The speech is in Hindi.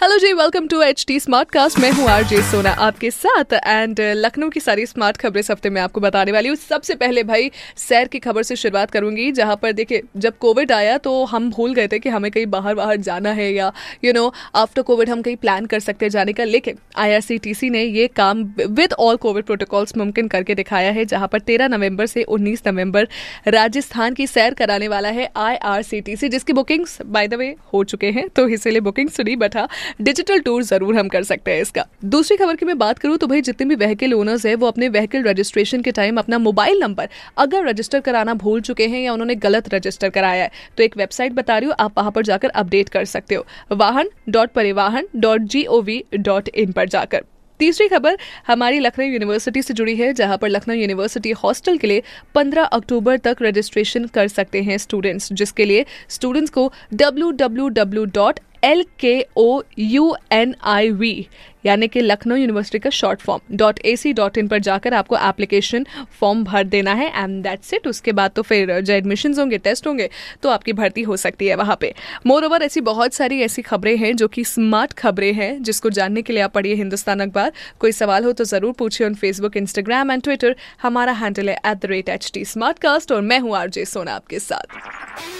Hello ji welcome to H T smart cast मैं हूँ आर जे सोना आपके साथ एंड लखनऊ की सारी स्मार्ट खबरें इस हफ़्ते में आपको बताने वाली हूँ। सबसे पहले भाई, सैर की खबर से शुरुआत करूँगी, जहाँ पर देखिए, जब कोविड आया तो हम भूल गए थे कि हमें कहीं बाहर बाहर जाना है या यू नो आफ्टर कोविड हम कहीं प्लान कर सकते हैं जाने का, लेकिन आईआरसीटीसी ने ये काम विद ऑल कोविड प्रोटोकॉल्स मुमकिन करके दिखाया है, जहाँ पर तेरह नवंबर से उन्नीस नवंबर राजस्थान की सैर कराने वाला है आईआरसीटीसी जिसकी बुकिंग्स बाय द वे हो चुके हैं तो इसीलिए बुकिंग सुनी बैठा डिजिटल टूर ज़रूर हम कर सकते हैं इसका दूसरी खबर की मैं बात करूँ तो भाई जितने भी व्हीकल ओनर्स है, वो अपने व्हीकल रजिस्ट्रेशन के टाइम अपना मोबाइल नंबर अगर रजिस्टर कराना भूल चुके हैं या उन्होंने गलत रजिस्टर कराया है तो एक वेबसाइट बता रही हूँ, आप वहाँ पर जाकर अपडेट कर सकते हो Vahan dot Parivahan dot G O V dot in पर जाकर तीसरी खबर हमारी लखनऊ यूनिवर्सिटी से जुड़ी है, जहाँ पर लखनऊ यूनिवर्सिटी हॉस्टल के लिए 15 अक्टूबर तक रजिस्ट्रेशन कर सकते हैं स्टूडेंट्स जिसके लिए स्टूडेंट्स को www. L K O U N I V यानी कि लखनऊ यूनिवर्सिटी का short form dot A C dot in पर जाकर आपको एप्लीकेशन फॉर्म भर देना है एंड दैट्स इट उसके बाद तो फिर जो एडमिशन होंगे टेस्ट होंगे तो आपकी भर्ती हो सकती है वहाँ पे। मोर ओवर ऐसी बहुत सारी ऐसी खबरें हैं जो कि स्मार्ट खबरें हैं, जिसको जानने के लिए आप पढ़िए हिंदुस्तान अखबार। कोई सवाल हो तो ज़रूर पूछिए on Facebook Instagram and Twitter हमारा हैंडल है at the rate H T smart cast और मैं हूँ आरजे सोना आपके साथ।